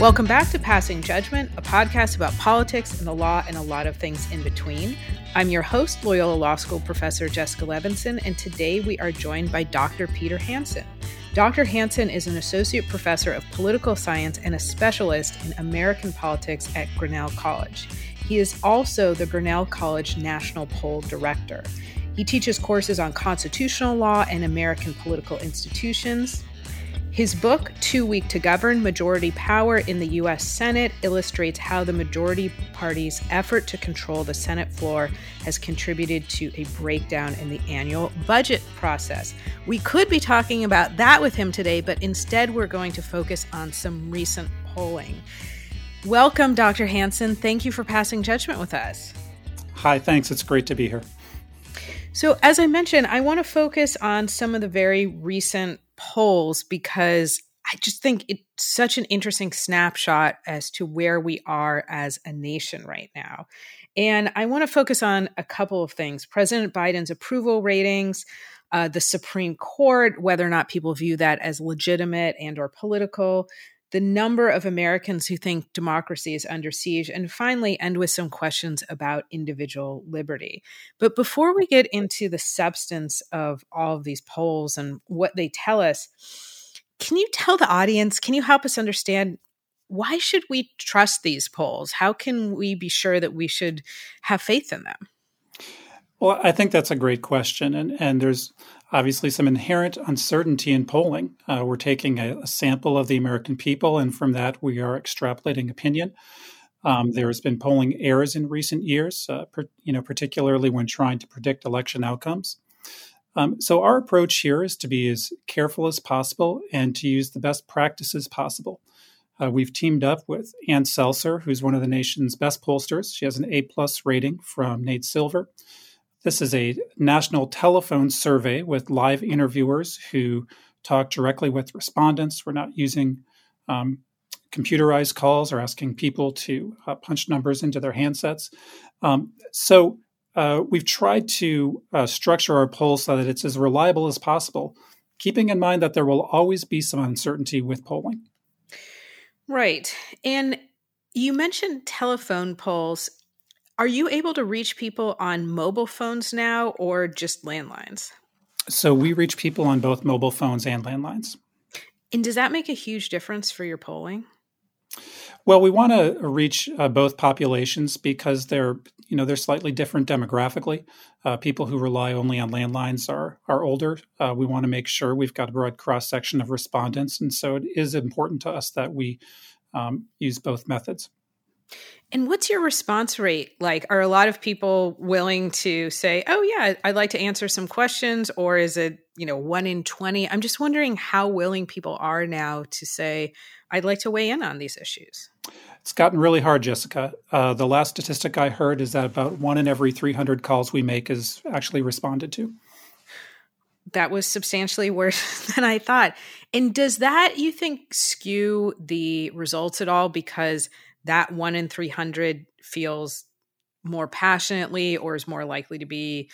Welcome back to Passing Judgment, a podcast about politics and the law and a lot of things in between. I'm your host, Loyola Law School professor Jessica Levinson, and today we are joined by Dr. Peter Hanson. Dr. Hanson is an associate professor of political science and a specialist in American politics at Grinnell College. He is also the Grinnell College National Poll Director. He teaches courses on constitutional law and American political institutions, his book, Too Weak to Govern Majority Power in the U.S. Senate, illustrates how the majority party's effort to control the Senate floor has contributed to a breakdown in the annual budget process. We could be talking about that with him today, but instead we're going to focus on some recent polling. Welcome, Dr. Hanson. Thank you for passing judgment with us. Hi, thanks. It's great to be here. So, as I mentioned, I want to focus on some of the very recent polls because I just think it's such an interesting snapshot as to where we are as a nation right now. And I want to focus on a couple of things President Biden's approval ratings, uh, the Supreme Court, whether or not people view that as legitimate and or political, the number of Americans who think democracy is under siege, and finally end with some questions about individual liberty. But before we get into the substance of all of these polls and what they tell us, can you tell the audience, can you help us understand why should we trust these polls? How can we be sure that we should have faith in them? Well, I think that's a great question. And, and there's obviously some inherent uncertainty in polling. Uh, we're taking a, a, sample of the American people, and from that, we are extrapolating opinion. Um, there's been polling errors in recent years, uh, per, you know, particularly when trying to predict election outcomes. Um, so our approach here is to be as careful as possible and to use the best practices possible. Uh, we've teamed up with Ann Selzer, who's one of the nation's best pollsters. She has an A plus rating from Nate Silver. This is a national telephone survey with live interviewers who talk directly with respondents. We're not using um, computerized calls or asking people to uh, punch numbers into their handsets. Um, so uh, we've tried to uh, structure our polls so that it's as reliable as possible, keeping in mind that there will always be some uncertainty with polling. Right. And you mentioned telephone polls. Are you able to reach people on mobile phones now or just landlines? So we reach people on both mobile phones and landlines. And does that make a huge difference for your polling? Well, we want to reach uh, both populations because they're, you know, they're slightly different demographically. Uh, people who rely only on landlines are are older. Uh, we want to make sure we've got a broad cross section of respondents, and so it is important to us that we um, use both methods. And what's your response rate like? Are a lot of people willing to say, "Oh yeah, I'd like to answer some questions," or is it you know one in twenty? I'm just wondering how willing people are now to say, "I'd like to weigh in on these issues." It's gotten really hard, Jessica. Uh, the last statistic I heard is that about one in every 300 calls we make is actually responded to. That was substantially worse than I thought. And does that, you think, skew the results at all? Because that one in 300 feels more passionately or is more likely to be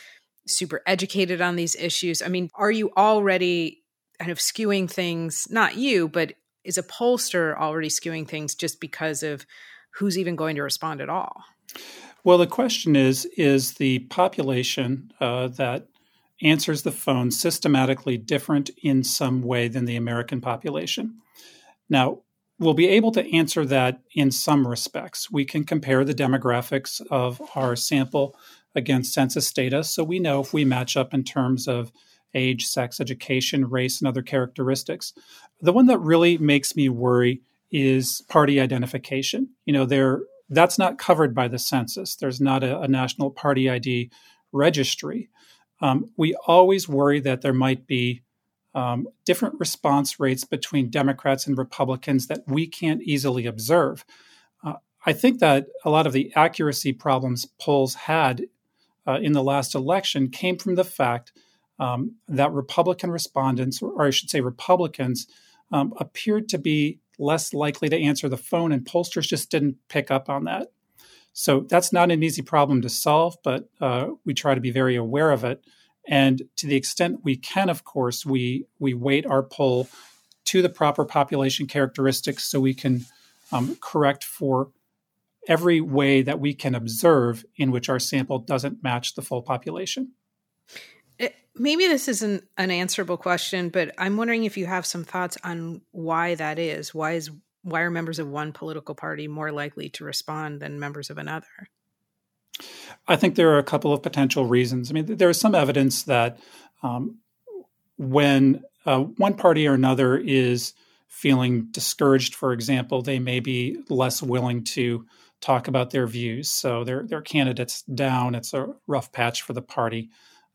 super educated on these issues? I mean, are you already kind of skewing things, not you, but is a pollster already skewing things just because of who's even going to respond at all? Well, the question is is the population uh, that answers the phone systematically different in some way than the American population? Now, we'll be able to answer that in some respects. We can compare the demographics of our sample against census data, so we know if we match up in terms of age, sex, education, race, and other characteristics. The one that really makes me worry is party identification. You know, there that's not covered by the census. There's not a, a national party ID registry. Um, we always worry that there might be um, different response rates between Democrats and Republicans that we can't easily observe. Uh, I think that a lot of the accuracy problems polls had uh, in the last election came from the fact um, that Republican respondents, or I should say Republicans, um, appeared to be less likely to answer the phone, and pollsters just didn't pick up on that. So that's not an easy problem to solve, but uh, we try to be very aware of it. And to the extent we can, of course, we we weight our poll to the proper population characteristics so we can um, correct for every way that we can observe in which our sample doesn't match the full population. It, maybe this is an unanswerable question, but I'm wondering if you have some thoughts on why that is. Why is why are members of one political party more likely to respond than members of another? I think there are a couple of potential reasons. I mean, there is some evidence that um, when uh, one party or another is feeling discouraged, for example, they may be less willing to talk about their views. So their their candidates down. It's a rough patch for the party.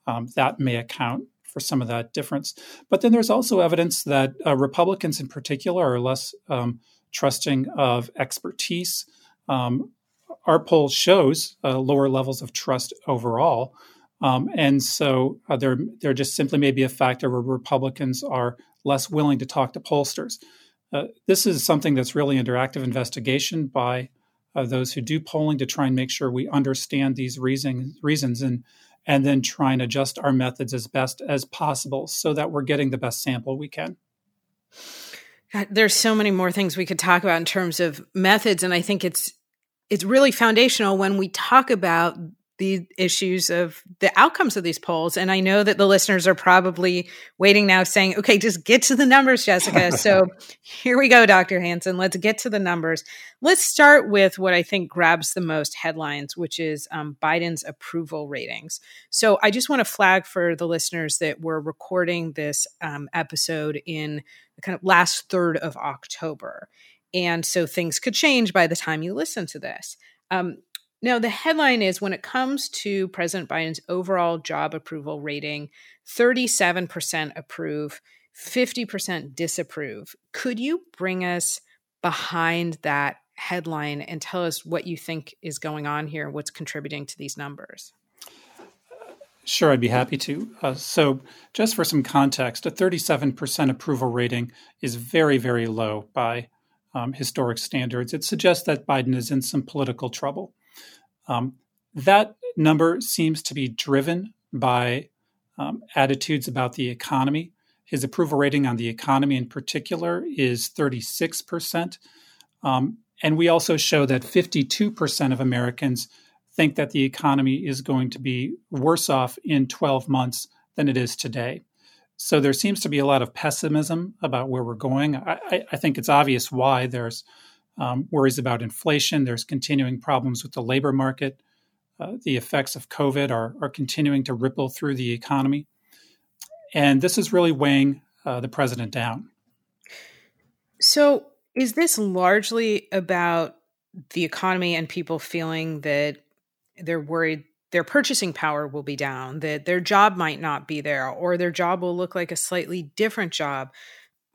Um, that may account for some of that difference. But then there's also evidence that uh, Republicans, in particular, are less um, trusting of expertise. Um, our poll shows uh, lower levels of trust overall. Um, and so uh, there, there just simply may be a factor where Republicans are less willing to talk to pollsters. Uh, this is something that's really under active investigation by uh, those who do polling to try and make sure we understand these reason, reasons and and then try and adjust our methods as best as possible so that we're getting the best sample we can. God, there's so many more things we could talk about in terms of methods, and I think it's it's really foundational when we talk about the issues of the outcomes of these polls. And I know that the listeners are probably waiting now saying, okay, just get to the numbers, Jessica. so here we go, Dr. Hanson. Let's get to the numbers. Let's start with what I think grabs the most headlines, which is um, Biden's approval ratings. So I just want to flag for the listeners that we're recording this um, episode in the kind of last third of October. And so things could change by the time you listen to this. Um, now, the headline is when it comes to President Biden's overall job approval rating, 37% approve, 50% disapprove. Could you bring us behind that headline and tell us what you think is going on here, what's contributing to these numbers? Sure, I'd be happy to. Uh, so, just for some context, a 37% approval rating is very, very low by um, historic standards. It suggests that Biden is in some political trouble. Um, that number seems to be driven by um, attitudes about the economy. His approval rating on the economy in particular is 36%. Um, and we also show that 52% of Americans think that the economy is going to be worse off in 12 months than it is today. So there seems to be a lot of pessimism about where we're going. I, I think it's obvious why. There's um, worries about inflation. There's continuing problems with the labor market. Uh, the effects of COVID are, are continuing to ripple through the economy. And this is really weighing uh, the president down. So, is this largely about the economy and people feeling that they're worried their purchasing power will be down, that their job might not be there, or their job will look like a slightly different job?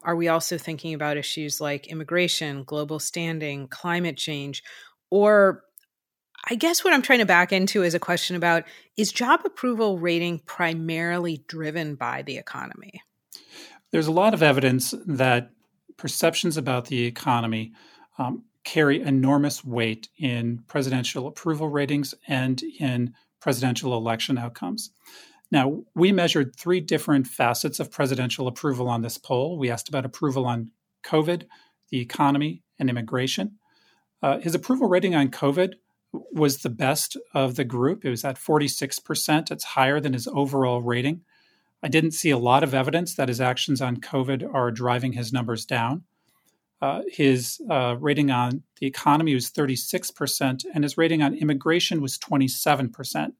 Are we also thinking about issues like immigration, global standing, climate change? Or I guess what I'm trying to back into is a question about is job approval rating primarily driven by the economy? There's a lot of evidence that perceptions about the economy um, carry enormous weight in presidential approval ratings and in presidential election outcomes. Now, we measured three different facets of presidential approval on this poll. We asked about approval on COVID, the economy, and immigration. Uh, his approval rating on COVID was the best of the group. It was at 46%. It's higher than his overall rating. I didn't see a lot of evidence that his actions on COVID are driving his numbers down. Uh, his uh, rating on the economy was 36%, and his rating on immigration was 27%.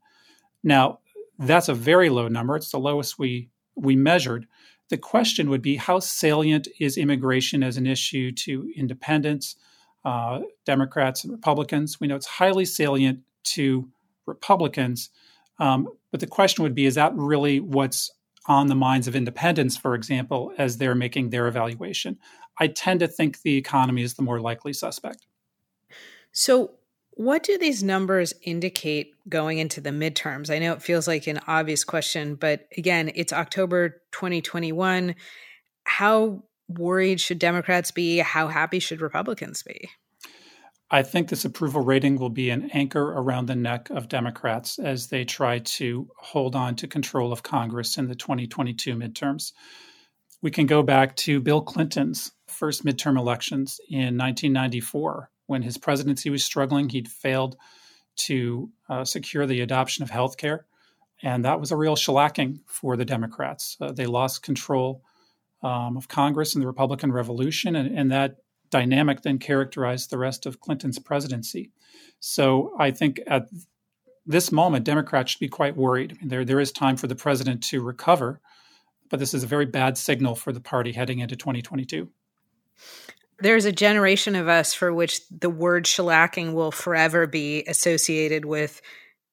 Now, that's a very low number. It's the lowest we we measured. The question would be how salient is immigration as an issue to independents, uh, Democrats, and Republicans? We know it's highly salient to Republicans. Um, but the question would be is that really what's on the minds of independents, for example, as they're making their evaluation? I tend to think the economy is the more likely suspect. So, what do these numbers indicate going into the midterms? I know it feels like an obvious question, but again, it's October 2021. How worried should Democrats be? How happy should Republicans be? I think this approval rating will be an anchor around the neck of Democrats as they try to hold on to control of Congress in the 2022 midterms we can go back to Bill Clinton's first midterm elections in 1994 when his presidency was struggling. He'd failed to uh, secure the adoption of health care. And that was a real shellacking for the Democrats. Uh, they lost control um, of Congress in the Republican Revolution, and, and, that dynamic then characterized the rest of Clinton's presidency. So I think at this moment, Democrats should be quite worried. There, there is time for the president to recover, but this is a very bad signal for the party heading into 2022 there's a generation of us for which the word shellacking will forever be associated with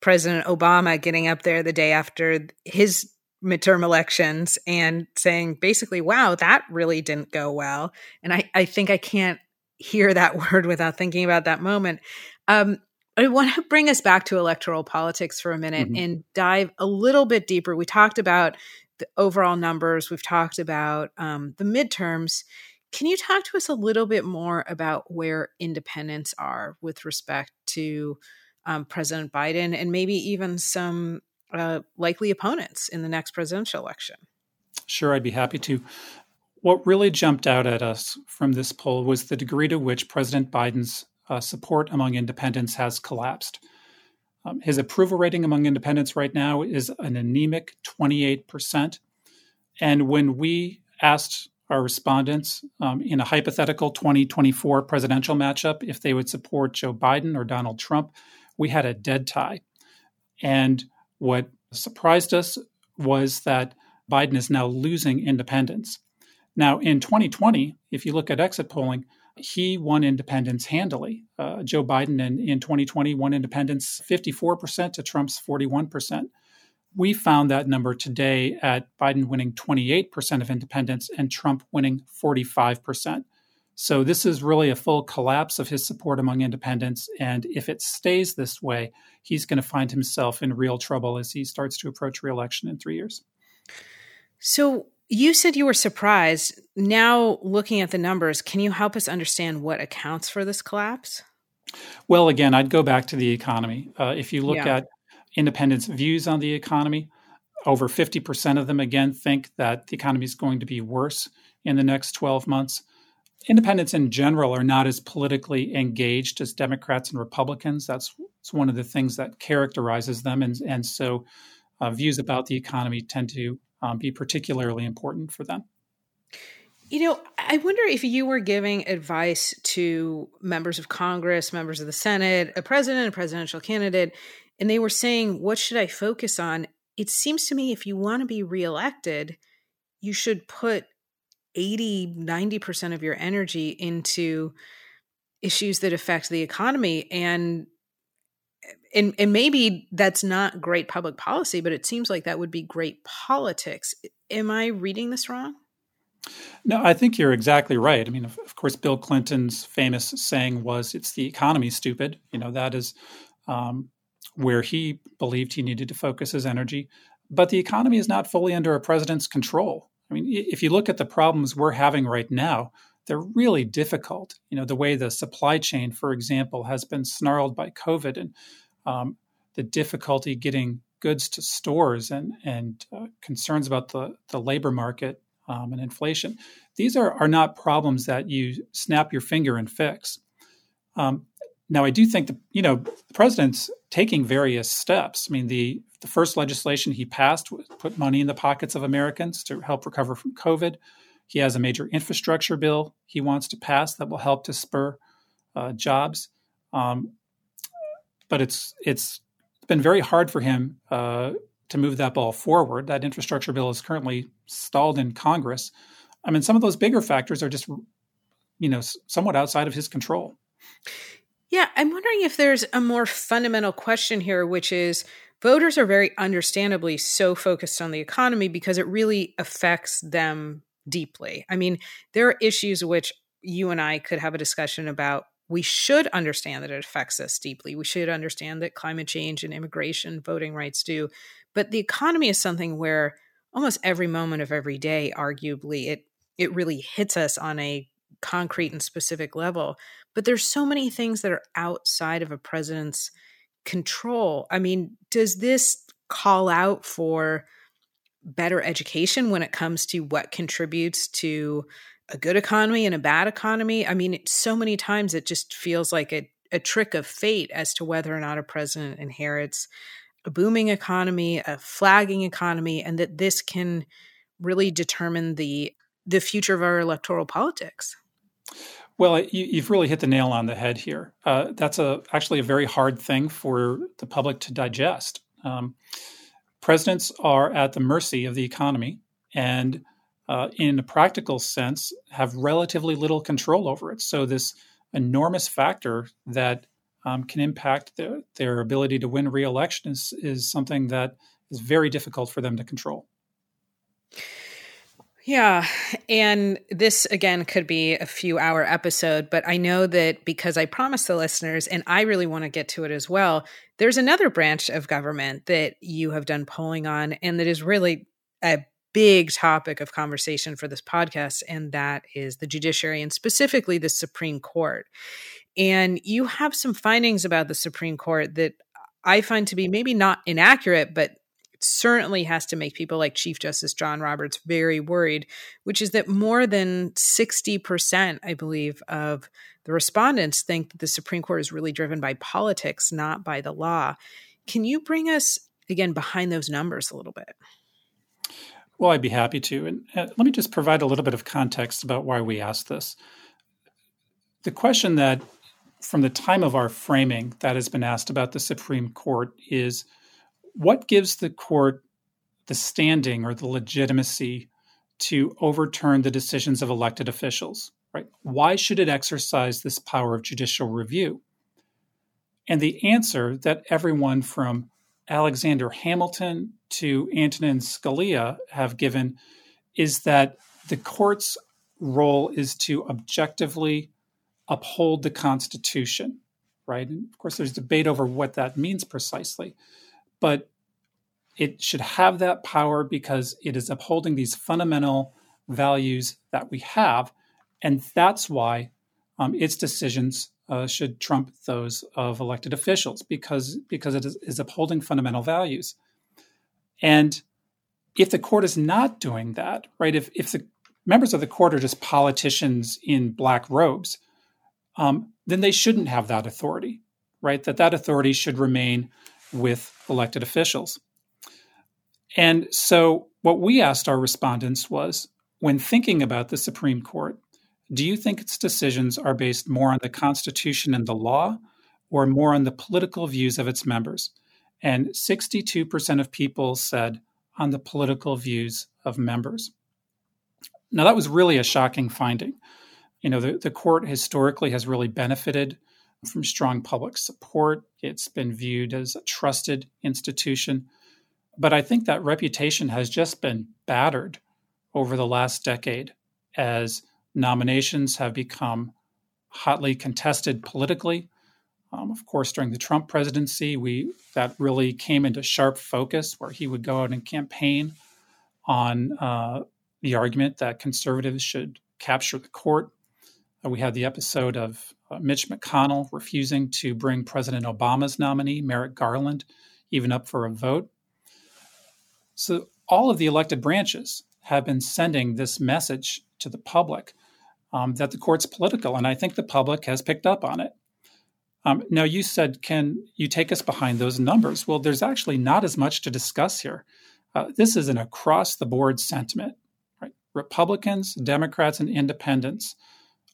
President Obama getting up there the day after his midterm elections and saying basically, wow, that really didn't go well. And I, I think I can't hear that word without thinking about that moment. Um, I want to bring us back to electoral politics for a minute mm-hmm. and dive a little bit deeper. We talked about the overall numbers, we've talked about um, the midterms. Can you talk to us a little bit more about where independents are with respect to um, President Biden and maybe even some uh, likely opponents in the next presidential election? Sure, I'd be happy to. What really jumped out at us from this poll was the degree to which President Biden's uh, support among independents has collapsed. Um, his approval rating among independents right now is an anemic 28%. And when we asked our respondents um, in a hypothetical 2024 presidential matchup if they would support Joe Biden or Donald Trump. We had a dead tie. And what surprised us was that Biden is now losing independents. Now, in 2020, if you look at exit polling, he won independents handily. Uh, Joe Biden in, in 2020 won independents 54% to Trump's 41%. We found that number today at Biden winning 28% of independents and Trump winning 45%. So this is really a full collapse of his support among independents. And if it stays this way, he's going to find himself in real trouble as he starts to approach reelection in three years. So you said you were surprised. Now, looking at the numbers, can you help us understand what accounts for this collapse? Well, again, I'd go back to the economy. Uh, if you look yeah. at independents' views on the economy. Over 50% of them, again, think that the economy is going to be worse in the next 12 months. Independents in general are not as politically engaged as Democrats and Republicans. That's, that's one of the things that characterizes them. And, and so uh, views about the economy tend to um, be particularly important for them. You know, I wonder if you were giving advice to members of Congress, members of the Senate, a president, a presidential candidate, and they were saying, what should I focus on? It seems to me if you want to be reelected, you should put 80, 90% of your energy into issues that affect the economy. And and and maybe that's not great public policy, but it seems like that would be great politics. Am I reading this wrong? No, I think you're exactly right. I mean, of, of, course, Bill Clinton's famous saying was, "It's the economy, stupid." You know, that is um, where he believed he needed to focus his energy. But the economy is not fully under a president's control. I mean, if you look at the problems we're having right now, they're really difficult. You know, the way the supply chain, for example, has been snarled by COVID and um, the difficulty getting goods to stores and, and uh, concerns about the, the labor market um, and inflation. These are, are not problems that you snap your finger and fix. Um, now, I do think that you know the president's taking various steps. I mean, the the first legislation he passed put money in the pockets of Americans to help recover from COVID. He has a major infrastructure bill he wants to pass that will help to spur uh, jobs. Um, but it's it's been very hard for him uh, to move that ball forward. That infrastructure bill is currently stalled in Congress. I mean, some of those bigger factors are just you know somewhat outside of his control. Yeah, I'm wondering if there's a more fundamental question here, which is voters are very understandably so focused on the economy because it really affects them deeply. I mean, there are issues which you and I could have a discussion about. We should understand that it affects us deeply. We should understand that climate change and immigration, voting rights do. But the economy is something where almost every moment of every day, arguably, it it really hits us on a concrete and specific level but there's so many things that are outside of a president's control i mean does this call out for better education when it comes to what contributes to a good economy and a bad economy? I mean, so many times it just feels like a, a trick of fate as to whether or not a president inherits a booming economy, a flagging economy, and that this can really determine the the future of our electoral politics. Well, you, have really hit the nail on the head here. Uh, that's a actually a very hard thing for the public to digest. Um, presidents are at the mercy of the economy, and uh, in a practical sense, have relatively little control over it. So this enormous factor that um, can impact their, their ability to win re-election is, is something that is very difficult for them to control. Yeah. And this, again, could be a few hour episode, but I know that because I promised the listeners, and I really want to get to it as well, there's another branch of government that you have done polling on and that is really a big topic of conversation for this podcast, and that is the judiciary and specifically the Supreme Court. And you have some findings about the Supreme Court that I find to be maybe not inaccurate, but certainly has to make people like Chief Justice John Roberts very worried, which is that more than 60%, I believe, of the respondents think that the Supreme Court is really driven by politics, not by the law. Can you bring us, again, behind those numbers a little bit? Well, I'd be happy to. And uh, let me just provide a little bit of context about why we asked this. The question that, from the time of our framing, that has been asked about the Supreme Court is what gives the court the standing or the legitimacy to overturn the decisions of elected officials right? Why should it exercise this power of judicial review? And the answer that everyone from alexander hamilton to antonin scalia have given is that the court's role is to objectively uphold the constitution right? And of course there's debate over what that means precisely but it should have that power because it is upholding these fundamental values that we have. And that's why um, its decisions uh, should trump those of elected officials because, because it is, is upholding fundamental values. And if the court is not doing that, right, if, if the members of the court are just politicians in black robes, um, then they shouldn't have that authority, right? That that authority should remain with elected officials. And so, what we asked our respondents was when thinking about the Supreme Court, do you think its decisions are based more on the Constitution and the law or more on the political views of its members? And 62% of people said on the political views of members. Now, that was really a shocking finding. You know, the, the court historically has really benefited from strong public support. It's been viewed as a trusted institution. But I think that reputation has just been battered over the last decade as nominations have become hotly contested politically. Um, of course, during the Trump presidency, we that really came into sharp focus, where he would go out and campaign on uh, the argument that conservatives should capture the court. Uh, we had the episode of Mitch McConnell refusing to bring President Obama's nominee, Merrick Garland, even up for a vote. So all of the elected branches have been sending this message to the public um, that the court's political, and I think the public has picked up on it. Um, now, you said, can you take us behind those numbers? Well, there's actually not as much to discuss here. Uh, this is an across the board sentiment. Right? Republicans, Democrats, and independents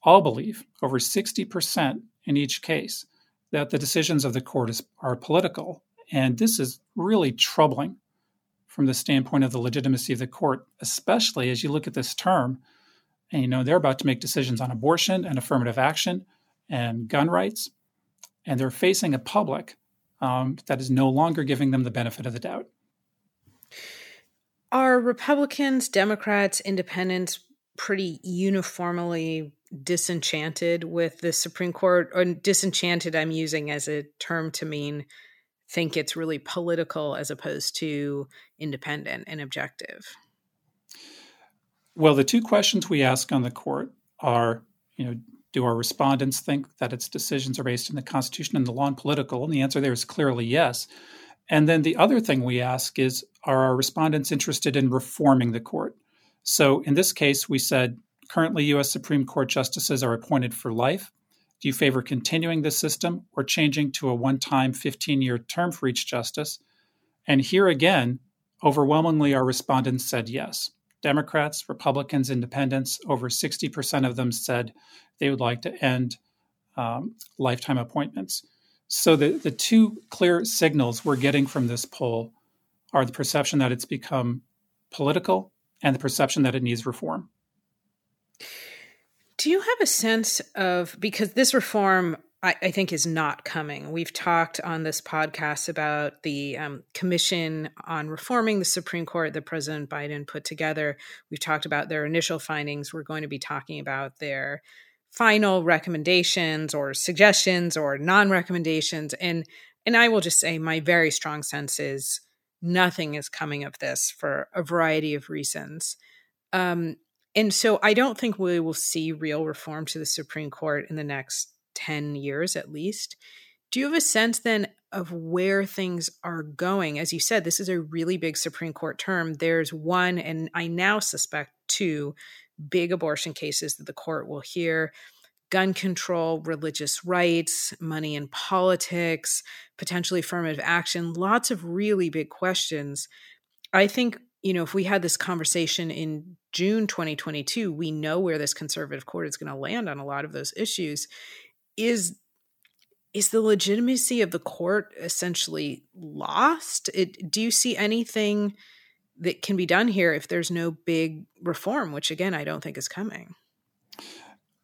all believe, over 60% in each case, that the decisions of the court is, are political. And this is really troubling from the standpoint of the legitimacy of the court, especially as you look at this term. And you know, they're about to make decisions on abortion and affirmative action and gun rights, and they're facing a public um, that is no longer giving them the benefit of the doubt. Are Republicans, Democrats, Independents pretty uniformly disenchanted with the Supreme Court? Or disenchanted, I'm using as a term to mean think it's really political as opposed to independent and objective? Well, the two questions we ask on the court are, you know, do our respondents think that its decisions are based in the Constitution and the law and political? And the answer there is clearly yes. And then the other thing we ask is are our respondents interested in reforming the court? So in this case, we said currently U.S. Supreme Court justices are appointed for life. Do you favor continuing this system or changing to a one time 15 year term for each justice? And here again, overwhelmingly, our respondents said yes. Democrats, Republicans, Independents, over 60% of them said they would like to end um, lifetime appointments. So the, the two clear signals we're getting from this poll are the perception that it's become political and the perception that it needs reform. Do you have a sense of because this reform I, I, think is not coming. We've talked on this podcast about the um, commission on reforming the Supreme Court that President Biden put together. We've talked about their initial findings. We're going to be talking about their final recommendations or suggestions or non-recommendations. And and I will just say my very strong sense is nothing is coming of this for a variety of reasons. Um, and so I don't think we will see real reform to the Supreme Court in the next 10 years at least. Do you have a sense then of where things are going? As you said, this is a really big Supreme Court term. There's one, and I now suspect two big abortion cases that the court will hear gun control, religious rights, money in politics, potentially affirmative action, lots of really big questions. I think, you know, if we had this conversation in June 2022, we know where this conservative court is going to land on a lot of those issues is is the legitimacy of the court essentially lost? It, do you see anything that can be done here if there's no big reform, which again I don't think is coming?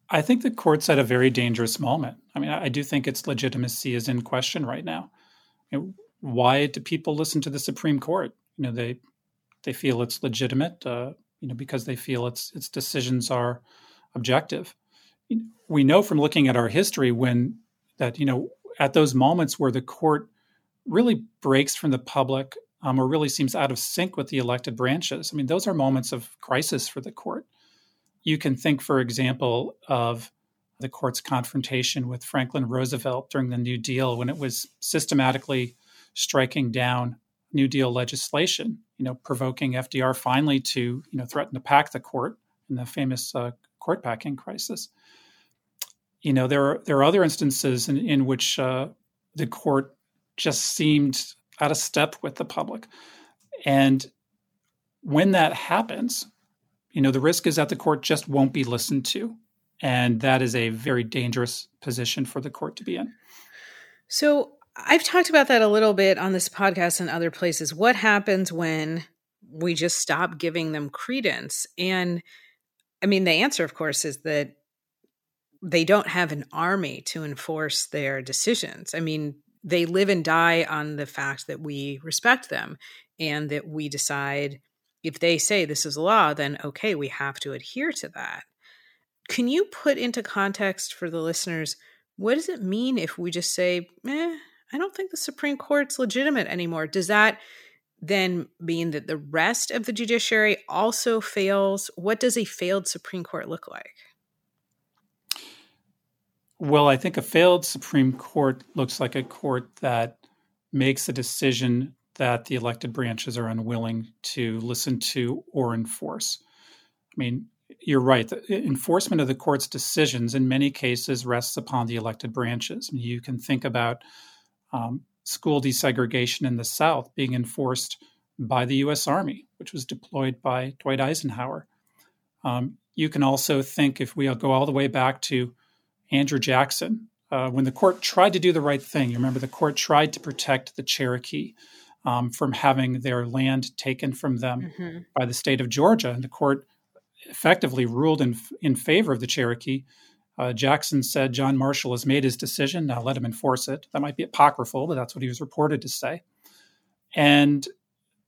I think the court's at a very dangerous moment. I mean, I do think its legitimacy is in question right now. You know, why do people listen to the Supreme Court? You know, they they feel it's legitimate. Uh, you know, because they feel its its decisions are objective. We know from looking at our history when that you know at those moments where the court really breaks from the public um, or really seems out of sync with the elected branches. I mean those are moments of crisis for the court. You can think for example of the court's confrontation with franklin roosevelt during the new deal when it was systematically striking down new deal legislation you know provoking fdr finally to you know threaten to pack the court in the famous uh, court packing crisis. You know, there are there are other instances in, in which uh, the court just seemed out of step with the public, and when that happens, you know, the risk is that the court just won't be listened to, and that is a very dangerous position for the court to be in. So I've talked about that a little bit on this podcast and other places. What happens when we just stop giving them credence? And I mean, the answer, of course, is that they don't have an army to enforce their decisions. I mean, they live and die on the fact that we respect them and that we decide if they say this is law, then okay, we have to adhere to that. Can you put into context for the listeners what does it mean if we just say, eh, I don't think the Supreme Court's legitimate anymore? Does that then mean that the rest of the judiciary also fails? What does a failed Supreme Court look like? Well, I think a failed Supreme Court looks like a court that makes a decision that the elected branches are unwilling to listen to or enforce. I mean, you're right. The enforcement of the court's decisions in many cases rests upon the elected branches. I mean, you can think about um, school desegregation in the South being enforced by the U.S. Army, which was deployed by Dwight Eisenhower. Um, you can also think, if we go all the way back to Andrew Jackson, uh, when the court tried to do the right thing, you remember the court tried to protect the Cherokee um, from having their land taken from them mm-hmm. by the state of Georgia, and the court effectively ruled in in favor of the Cherokee. Uh, Jackson said John Marshall has made his decision. Now let him enforce it. That might be apocryphal, but that's what he was reported to say. And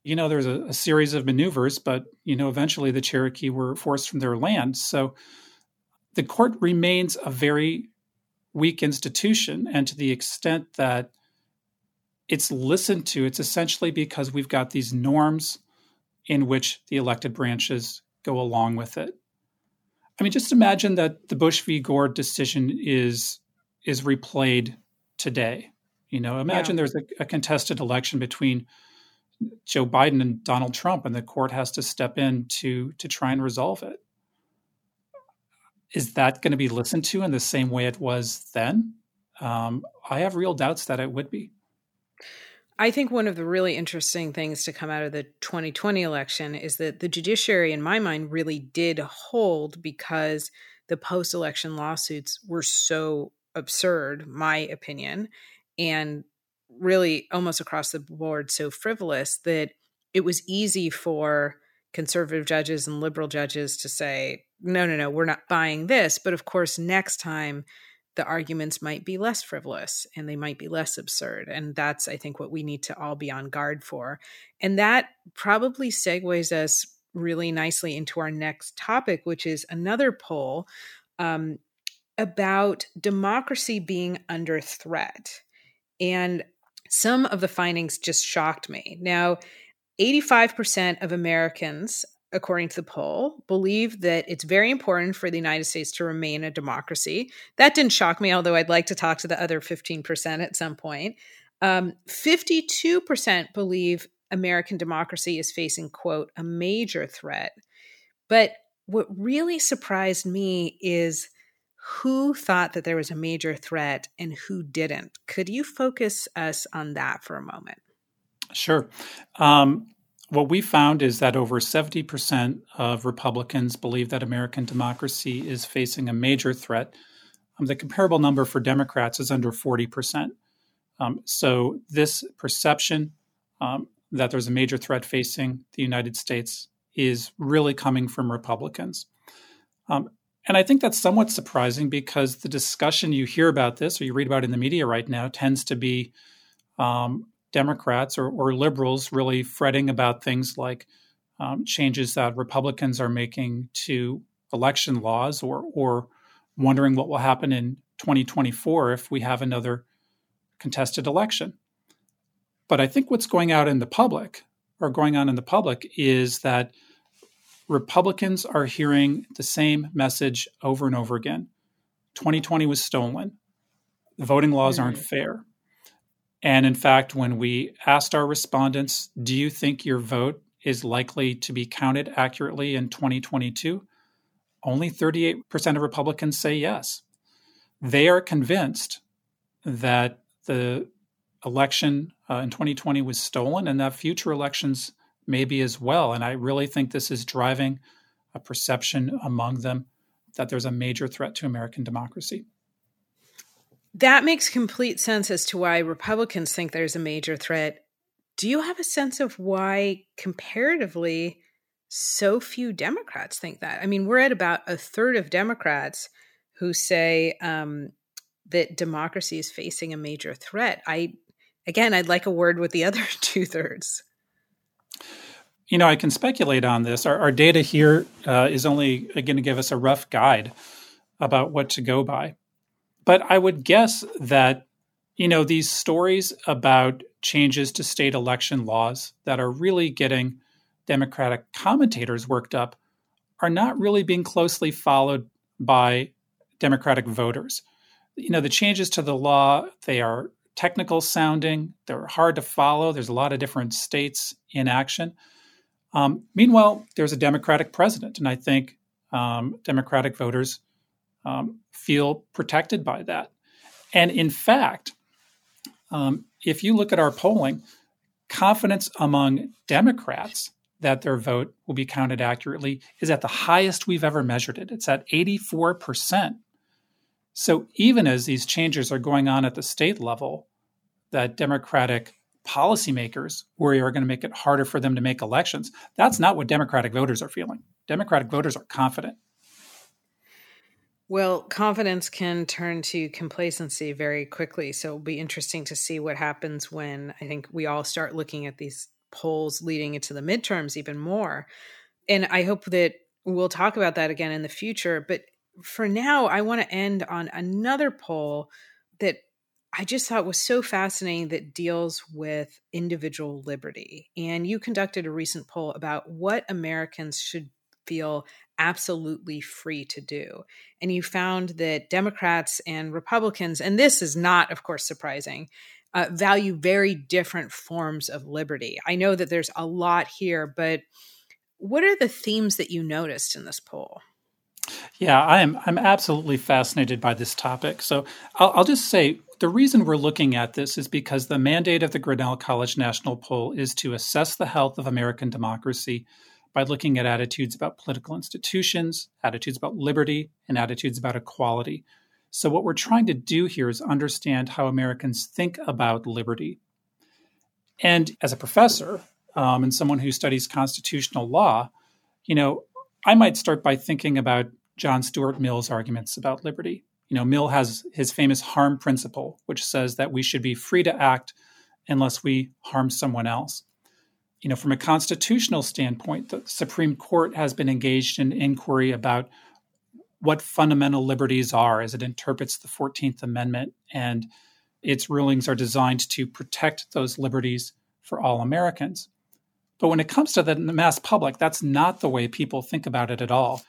you know, there's a, a series of maneuvers, but you know, eventually the Cherokee were forced from their land. So the court remains a very weak institution. And to the extent that it's listened to, it's essentially because we've got these norms in which the elected branches go along with it. I mean, just imagine that the Bush v. Gore decision is is replayed today. You know, imagine yeah. there's a, a contested election between Joe Biden and Donald Trump, and the court has to step in to to try and resolve it. Is that going to be listened to in the same way it was then? Um, I have real doubts that it would be. I think one of the really interesting things to come out of the 2020 election is that the judiciary, in my mind, really did hold because the post election lawsuits were so absurd, my opinion, and really almost across the board so frivolous that it was easy for conservative judges and liberal judges to say, no, no, no, we're not buying this. But of course, next time the arguments might be less frivolous and they might be less absurd. And that's, I think, what we need to all be on guard for. And that probably segues us really nicely into our next topic, which is another poll um, about democracy being under threat. And some of the findings just shocked me. Now, 85% of Americans, according to the poll, believe that it's very important for the United States to remain a democracy. That didn't shock me, although I'd like to talk to the other 15% at some point. Um, 52% believe American democracy is facing, quote, a major threat. But what really surprised me is who thought that there was a major threat and who didn't. Could you focus us on that for a moment? Sure. Um, what we found is that over 70% of Republicans believe that American democracy is facing a major threat. Um, the comparable number for Democrats is under 40%. Um, so, this perception um, that there's a major threat facing the United States is really coming from Republicans. Um, and I think that's somewhat surprising because the discussion you hear about this or you read about in the media right now tends to be um, Democrats or, or, liberals really fretting about things like um, changes that Republicans are making to election laws or, or wondering what will happen in 2024 if we have another contested election. But I think what's going out in the public or going on in the public is that Republicans are hearing the same message over and over again 2020 was stolen. The voting laws aren't fair. And in fact, when we asked our respondents, do you think your vote is likely to be counted accurately in 2022? Only 38% of Republicans say yes. They are convinced that the election uh, in 2020 was stolen and that future elections may be as well. And I really think this is driving a perception among them that there's a major threat to American democracy. That makes complete sense as to why Republicans think there's a major threat. Do you have a sense of why, comparatively, so few Democrats think that? I mean, we're at about a third of Democrats who say um, that democracy is facing a major threat. I, again, I'd like a word with the other two thirds. You know, I can speculate on this. Our, our data here uh, is only going to give us a rough guide about what to go by. But I would guess that, you know, these stories about changes to state election laws that are really getting Democratic commentators worked up are not really being closely followed by Democratic voters. You know, the changes to the law, they are technical sounding, they're hard to follow. There's a lot of different states in action. Um, meanwhile, there's a Democratic president, and I think um, Democratic voters um, feel protected by that. And in fact, um, if you look at our polling, confidence among Democrats that their vote will be counted accurately is at the highest we've ever measured it. It's at 84%. So even as these changes are going on at the state level, that Democratic policymakers worry are going to make it harder for them to make elections. That's not what Democratic voters are feeling. Democratic voters are confident. Well, confidence can turn to complacency very quickly. So it'll be interesting to see what happens when I think we all start looking at these polls leading into the midterms even more. And I hope that we'll talk about that again in the future. But for now, I want to end on another poll that I just thought was so fascinating that deals with individual liberty. And you conducted a recent poll about what Americans should feel absolutely free to do. And you found that Democrats and Republicans, and this is not, of course, surprising, uh, value very different forms of liberty. I know that there's a lot here, but what are the themes that you noticed in this poll? Yeah, I am. I'm absolutely fascinated by this topic. So I'll, I'll, just say the reason we're looking at this is because the mandate of the Grinnell College National Poll is to assess the health of American democracy by looking at attitudes about political institutions, attitudes about liberty, and attitudes about equality. So, what we're trying to do here is understand how Americans think about liberty. And as a professor um, and someone who studies constitutional law, you know, I might start by thinking about John Stuart Mill's arguments about liberty. You know, Mill has his famous harm principle, which says that we should be free to act unless we harm someone else you know, from a constitutional standpoint, the Supreme Court has been engaged in inquiry about what fundamental liberties are as it interprets the 14th Amendment, and its rulings are designed to protect those liberties for all Americans. But when it comes to the mass public, that's not the way people think about it at all.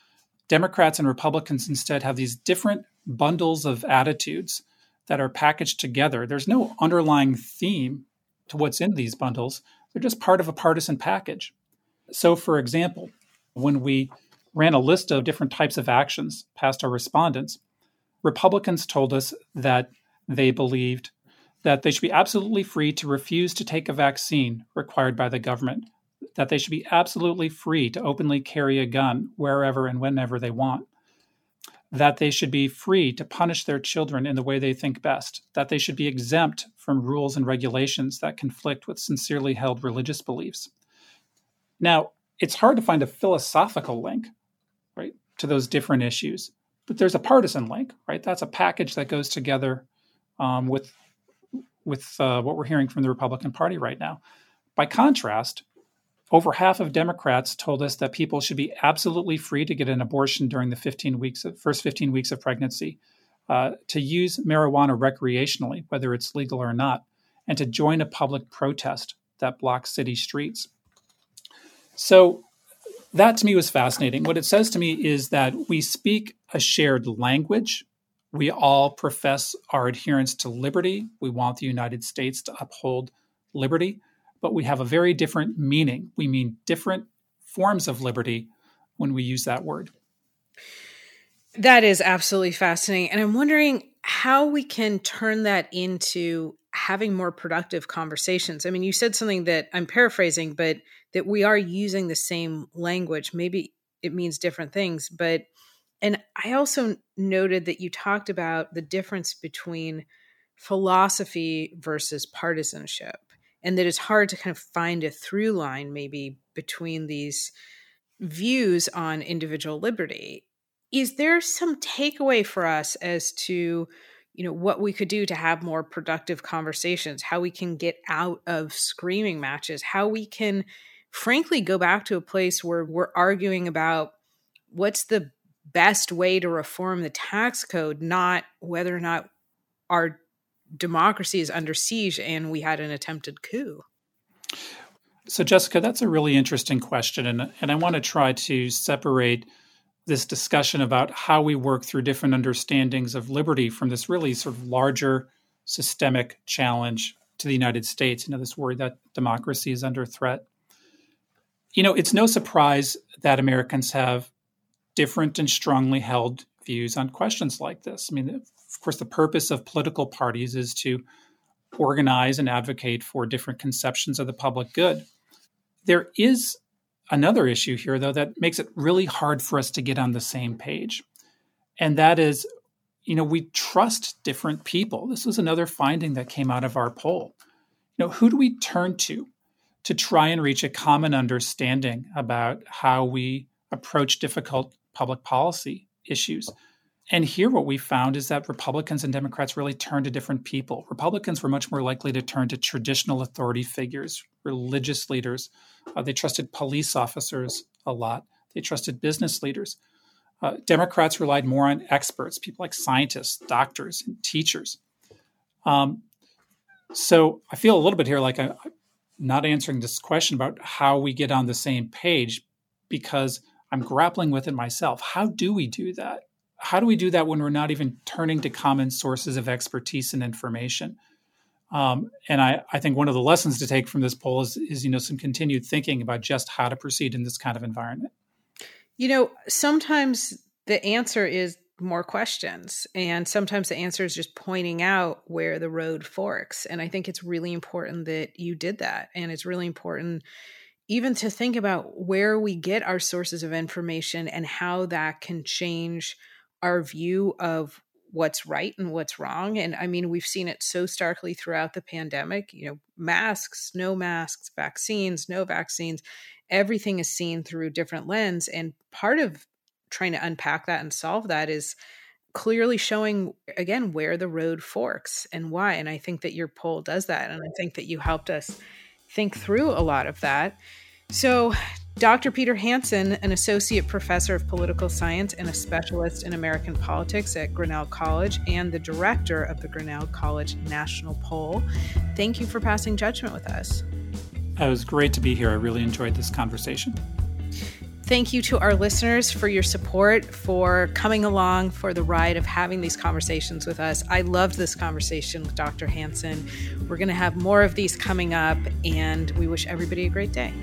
Democrats and Republicans instead have these different bundles of attitudes that are packaged together. There's no underlying theme to what's in these bundles. They're just part of a partisan package. So, for example, when we ran a list of different types of actions past our respondents, Republicans told us that they believed that they should be absolutely free to refuse to take a vaccine required by the government, that they should be absolutely free to openly carry a gun wherever and whenever they want, that they should be free to punish their children in the way they think best, that they should be exempt from rules and regulations that conflict with sincerely held religious beliefs. Now, it's hard to find a philosophical link, right, to those different issues, but there's a partisan link, right? That's a package that goes together um, with with uh, what we're hearing from the Republican Party right now. By contrast, over half of Democrats told us that people should be absolutely free to get an abortion during the 15 weeks of, first 15 weeks of pregnancy, uh, to use marijuana recreationally, whether it's legal or not, and to join a public protest that blocks city streets. So that to me was fascinating. What it says to me is that we speak a shared language. We all profess our adherence to liberty. We want the United States to uphold liberty but we have a very different meaning. We mean different forms of liberty when we use that word. That is absolutely fascinating. And I'm wondering how we can turn that into having more productive conversations. I mean, you said something that I'm paraphrasing, but that we are using the same language. Maybe it means different things, but and I also noted that you talked about the difference between philosophy versus partisanship and that it's hard to kind of find a through line maybe between these views on individual liberty. Is there some takeaway for us as to you know what we could do to have more productive conversations how we can get out of screaming matches how we can frankly go back to a place where we're arguing about what's the best way to reform the tax code not whether or not our democracy is under siege and we had an attempted coup? So, Jessica, that's a really interesting question. And, and I want to try to separate this discussion about how we work through different understandings of liberty from this really sort of larger systemic challenge to the United States, you know, this worry that democracy is under threat. You know, it's no surprise that Americans have different and strongly held views on questions like this. I mean, of course, the purpose of political parties is to organize and advocate for different conceptions of the public good. There is another issue here, though, that makes it really hard for us to get on the same page. And that is, you know, we trust different people. This was another finding that came out of our poll. You know, who do we turn to to try and reach a common understanding about how we approach difficult public policy issues? And here, what we found is that Republicans and Democrats really turned to different people. Republicans were much more likely to turn to traditional authority figures, religious leaders. Uh, they trusted police officers a lot, they trusted business leaders. Uh, Democrats relied more on experts, people like scientists, doctors, and teachers. Um, so I feel a little bit here like I'm not answering this question about how we get on the same page because I'm grappling with it myself. How do we do that? How do we do that when we're not even turning to common sources of expertise and information? Um, and I, I think one of the lessons to take from this poll is, is, you know, some continued thinking about just how to proceed in this kind of environment. You know, sometimes the answer is more questions, and sometimes the answer is just pointing out where the road forks. And I think it's really important that you did that, and it's really important even to think about where we get our sources of information and how that can change our view of what's right and what's wrong. And I mean, we've seen it so starkly throughout the pandemic, you know, masks, no masks, vaccines, no vaccines, everything is seen through different lens. And part of trying to unpack that and solve that is clearly showing again where the road forks and why. And I think that your poll does that. And I think that you helped us think through a lot of that. So Dr. Peter Hanson, an associate professor of political science and a specialist in American politics at Grinnell College and the director of the Grinnell College National Poll, thank you for passing judgment with us. It was great to be here. I really enjoyed this conversation. Thank you to our listeners for your support, for coming along for the ride of having these conversations with us. I loved this conversation with Dr. Hanson. We're going to have more of these coming up, and we wish everybody a great day.